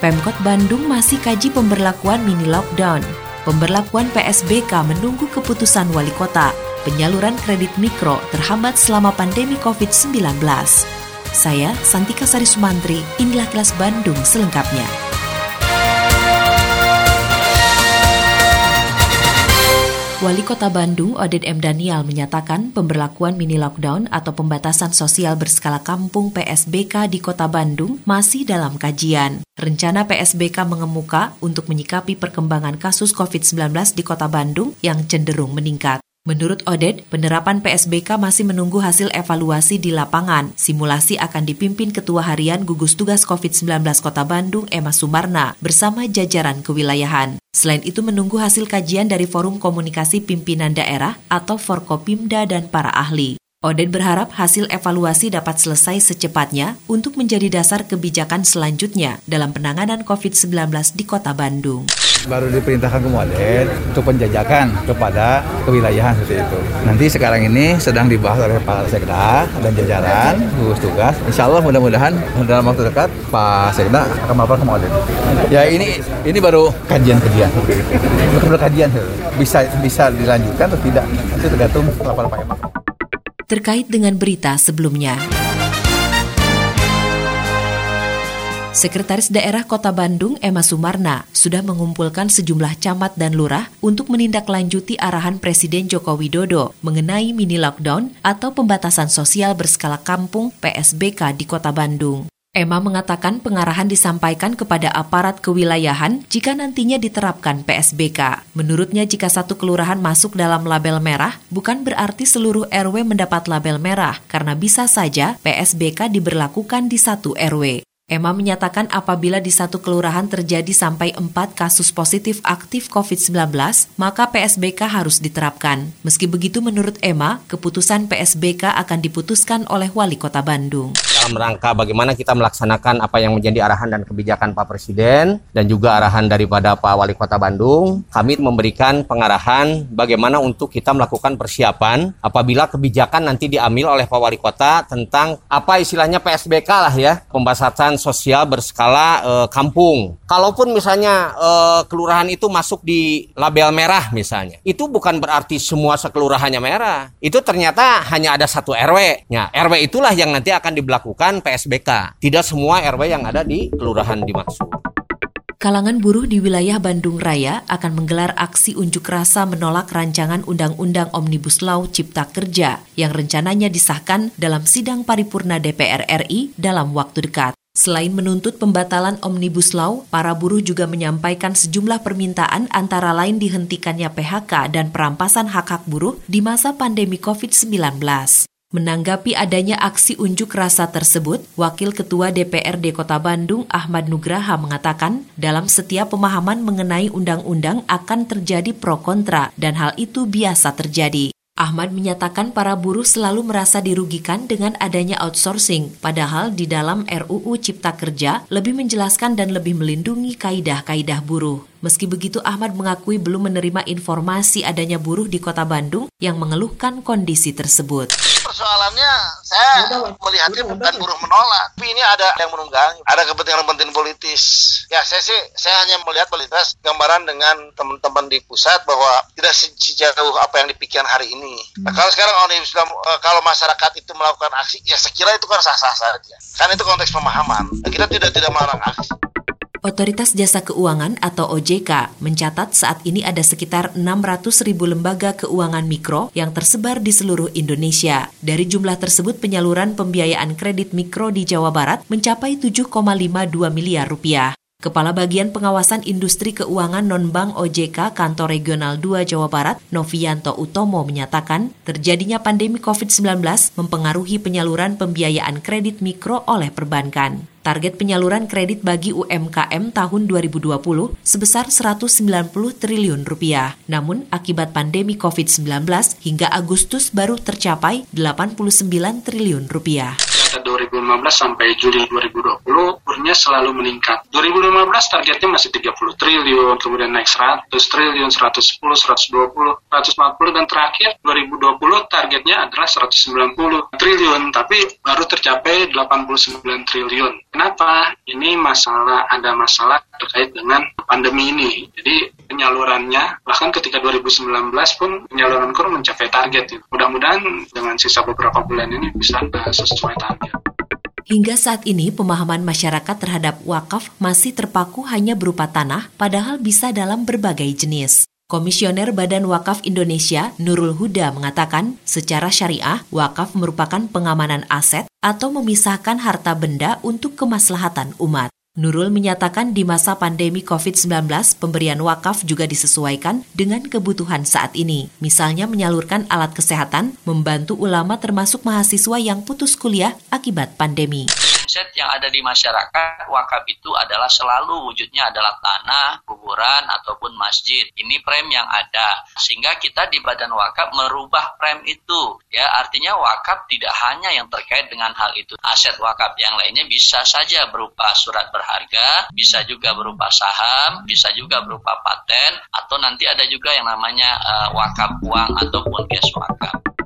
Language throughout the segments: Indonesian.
Pemkot Bandung masih kaji pemberlakuan mini lockdown. Pemberlakuan PSBK menunggu keputusan wali kota. Penyaluran kredit mikro terhambat selama pandemi COVID-19. Saya, Santika Sari Sumantri, inilah kelas Bandung selengkapnya. Wali Kota Bandung, Oded M. Daniel, menyatakan pemberlakuan mini lockdown atau pembatasan sosial berskala kampung PSBK di Kota Bandung masih dalam kajian. Rencana PSBK mengemuka untuk menyikapi perkembangan kasus COVID-19 di Kota Bandung yang cenderung meningkat. Menurut Oded, penerapan PSBK masih menunggu hasil evaluasi di lapangan. Simulasi akan dipimpin Ketua Harian Gugus Tugas COVID-19 Kota Bandung, Emma Sumarna, bersama jajaran kewilayahan. Selain itu menunggu hasil kajian dari Forum Komunikasi Pimpinan Daerah atau Forkopimda dan para ahli. Oded berharap hasil evaluasi dapat selesai secepatnya untuk menjadi dasar kebijakan selanjutnya dalam penanganan COVID-19 di Kota Bandung baru diperintahkan ke Modet untuk penjajakan kepada kewilayahan seperti itu. Nanti sekarang ini sedang dibahas oleh Pak Sekda dan jajaran gugus tugas. Insya Allah mudah-mudahan dalam waktu dekat Pak Sekda akan melaporkan ke Modet. Ya ini ini baru kajian-kajian Baru kajian bisa bisa dilanjutkan atau tidak itu tergantung laporan Pak Emma. Terkait dengan berita sebelumnya. Sekretaris Daerah Kota Bandung, Emma Sumarna, sudah mengumpulkan sejumlah camat dan lurah untuk menindaklanjuti arahan Presiden Joko Widodo mengenai mini lockdown atau pembatasan sosial berskala kampung PSBK di Kota Bandung. Emma mengatakan pengarahan disampaikan kepada aparat kewilayahan jika nantinya diterapkan PSBK. Menurutnya jika satu kelurahan masuk dalam label merah, bukan berarti seluruh RW mendapat label merah, karena bisa saja PSBK diberlakukan di satu RW. Emma menyatakan apabila di satu kelurahan terjadi sampai empat kasus positif aktif COVID-19, maka PSBK harus diterapkan. Meski begitu menurut Emma, keputusan PSBK akan diputuskan oleh Wali Kota Bandung dalam rangka bagaimana kita melaksanakan apa yang menjadi arahan dan kebijakan Pak Presiden dan juga arahan daripada Pak Wali Kota Bandung, kami memberikan pengarahan bagaimana untuk kita melakukan persiapan apabila kebijakan nanti diambil oleh Pak Wali Kota tentang apa istilahnya PSBK lah ya, pembatasan sosial berskala e, kampung. Kalaupun misalnya e, kelurahan itu masuk di label merah misalnya, itu bukan berarti semua sekelurahannya merah. Itu ternyata hanya ada satu RW. Ya, RW itulah yang nanti akan diberlakukan melakukan PSBK. Tidak semua RW yang ada di kelurahan dimaksud. Kalangan buruh di wilayah Bandung Raya akan menggelar aksi unjuk rasa menolak rancangan Undang-Undang Omnibus Law Cipta Kerja yang rencananya disahkan dalam sidang paripurna DPR RI dalam waktu dekat. Selain menuntut pembatalan Omnibus Law, para buruh juga menyampaikan sejumlah permintaan antara lain dihentikannya PHK dan perampasan hak-hak buruh di masa pandemi COVID-19. Menanggapi adanya aksi unjuk rasa tersebut, Wakil Ketua DPRD Kota Bandung Ahmad Nugraha mengatakan, dalam setiap pemahaman mengenai undang-undang akan terjadi pro kontra dan hal itu biasa terjadi. Ahmad menyatakan para buruh selalu merasa dirugikan dengan adanya outsourcing, padahal di dalam RUU Cipta Kerja lebih menjelaskan dan lebih melindungi kaidah-kaidah buruh. Meski begitu, Ahmad mengakui belum menerima informasi adanya buruh di kota Bandung yang mengeluhkan kondisi tersebut persoalannya saya melihatnya bukan buruh menolak, tapi ini ada yang menunggangi, ada kepentingan-kepentingan politis. Ya saya sih saya hanya melihat politis gambaran dengan teman-teman di pusat bahwa tidak sejauh apa yang dipikirkan hari ini. Nah, kalau sekarang eh, kalau masyarakat itu melakukan aksi, ya sekira itu kan sah-sah saja. Kan itu konteks pemahaman. Nah, kita tidak tidak melarang aksi. Otoritas Jasa Keuangan atau OJK mencatat saat ini ada sekitar 600 ribu lembaga keuangan mikro yang tersebar di seluruh Indonesia. Dari jumlah tersebut penyaluran pembiayaan kredit mikro di Jawa Barat mencapai 7,52 miliar rupiah. Kepala Bagian Pengawasan Industri Keuangan Nonbank OJK Kantor Regional 2 Jawa Barat, Novianto Utomo menyatakan, terjadinya pandemi COVID-19 mempengaruhi penyaluran pembiayaan kredit mikro oleh perbankan. Target penyaluran kredit bagi UMKM tahun 2020 sebesar 190 triliun rupiah. Namun, akibat pandemi COVID-19 hingga Agustus baru tercapai 89 triliun rupiah. 2015 sampai Juli 2020 kurnya selalu meningkat. 2015 targetnya masih 30 triliun, kemudian naik 100 triliun, 110, 120, 140 dan terakhir 2020 targetnya adalah 190 triliun, tapi baru tercapai 89 triliun. Kenapa? Ini masalah ada masalah terkait dengan pandemi ini. Jadi penyalurannya bahkan ketika 2019 pun penyaluran kur mencapai target. Mudah-mudahan dengan sisa beberapa bulan ini bisa sesuai target. Hingga saat ini, pemahaman masyarakat terhadap wakaf masih terpaku hanya berupa tanah, padahal bisa dalam berbagai jenis. Komisioner Badan Wakaf Indonesia Nurul Huda mengatakan, secara syariah, wakaf merupakan pengamanan aset atau memisahkan harta benda untuk kemaslahatan umat. Nurul menyatakan di masa pandemi COVID-19, pemberian wakaf juga disesuaikan dengan kebutuhan saat ini. Misalnya menyalurkan alat kesehatan, membantu ulama termasuk mahasiswa yang putus kuliah akibat pandemi mindset yang ada di masyarakat wakaf itu adalah selalu wujudnya adalah tanah, kuburan ataupun masjid. Ini frame yang ada. Sehingga kita di Badan Wakaf merubah frame itu. Ya, artinya wakaf tidak hanya yang terkait dengan hal itu. Aset wakaf yang lainnya bisa saja berupa surat berharga, bisa juga berupa saham, bisa juga berupa paten atau nanti ada juga yang namanya uh, wakaf uang ataupun cash wakaf.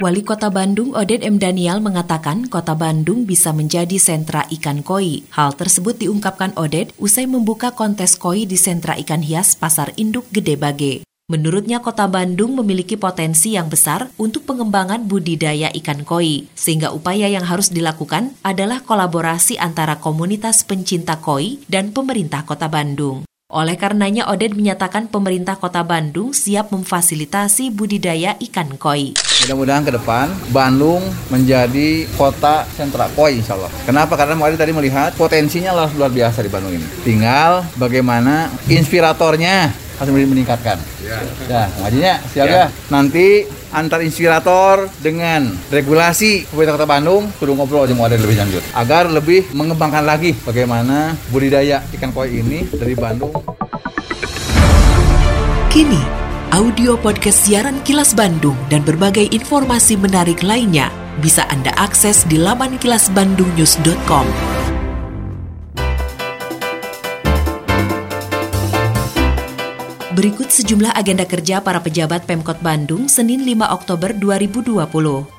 Wali Kota Bandung Oded M. Daniel mengatakan Kota Bandung bisa menjadi sentra ikan koi. Hal tersebut diungkapkan Oded usai membuka kontes koi di sentra ikan hias Pasar Induk Gede Bage. Menurutnya Kota Bandung memiliki potensi yang besar untuk pengembangan budidaya ikan koi, sehingga upaya yang harus dilakukan adalah kolaborasi antara komunitas pencinta koi dan pemerintah Kota Bandung. Oleh karenanya, Oded menyatakan pemerintah kota Bandung siap memfasilitasi budidaya ikan koi. Mudah-mudahan ke depan Bandung menjadi kota sentra koi insya Allah. Kenapa? Karena Mari tadi melihat potensinya luar biasa di Bandung ini. Tinggal bagaimana inspiratornya harus meningkatkan. Ya, ya ngajinya siap ya. ya. Nanti antar inspirator dengan regulasi pemerintah kota Bandung kudu ngobrol aja mau ada lebih lanjut agar lebih mengembangkan lagi bagaimana budidaya ikan koi ini dari Bandung. Kini, audio podcast siaran Kilas Bandung dan berbagai informasi menarik lainnya bisa Anda akses di laman kilasbandungnews.com. Berikut sejumlah agenda kerja para pejabat Pemkot Bandung Senin 5 Oktober 2020.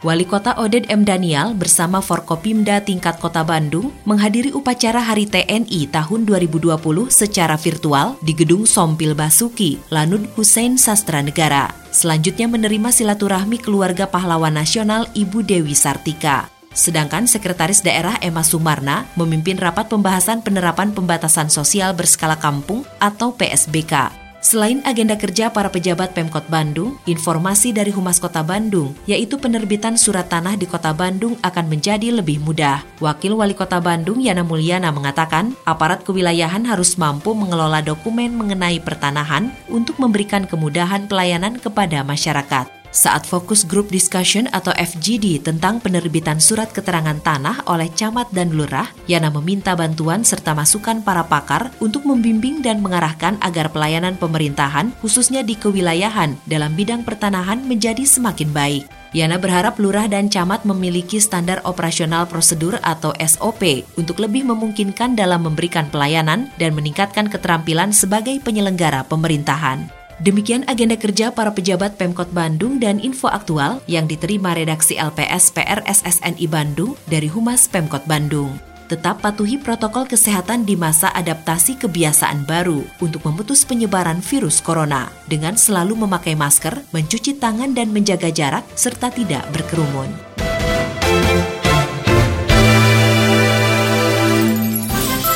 Wali Kota Oded M. Daniel bersama Forkopimda tingkat Kota Bandung menghadiri upacara Hari TNI tahun 2020 secara virtual di Gedung Sompil Basuki, Lanud Hussein Sastra Negara. Selanjutnya menerima silaturahmi keluarga pahlawan nasional Ibu Dewi Sartika. Sedangkan Sekretaris Daerah Emma Sumarna memimpin rapat pembahasan penerapan pembatasan sosial berskala kampung atau PSBK Selain agenda kerja para pejabat Pemkot Bandung, informasi dari Humas Kota Bandung, yaitu penerbitan surat tanah di Kota Bandung akan menjadi lebih mudah. Wakil Wali Kota Bandung Yana Mulyana mengatakan, aparat kewilayahan harus mampu mengelola dokumen mengenai pertanahan untuk memberikan kemudahan pelayanan kepada masyarakat saat fokus group discussion atau FGD tentang penerbitan surat keterangan tanah oleh camat dan lurah, Yana meminta bantuan serta masukan para pakar untuk membimbing dan mengarahkan agar pelayanan pemerintahan, khususnya di kewilayahan, dalam bidang pertanahan menjadi semakin baik. Yana berharap lurah dan camat memiliki standar operasional prosedur atau SOP untuk lebih memungkinkan dalam memberikan pelayanan dan meningkatkan keterampilan sebagai penyelenggara pemerintahan. Demikian agenda kerja para pejabat Pemkot Bandung dan info aktual yang diterima redaksi LPS PR SSNI Bandung dari Humas Pemkot Bandung. Tetap patuhi protokol kesehatan di masa adaptasi kebiasaan baru untuk memutus penyebaran virus corona dengan selalu memakai masker, mencuci tangan dan menjaga jarak serta tidak berkerumun.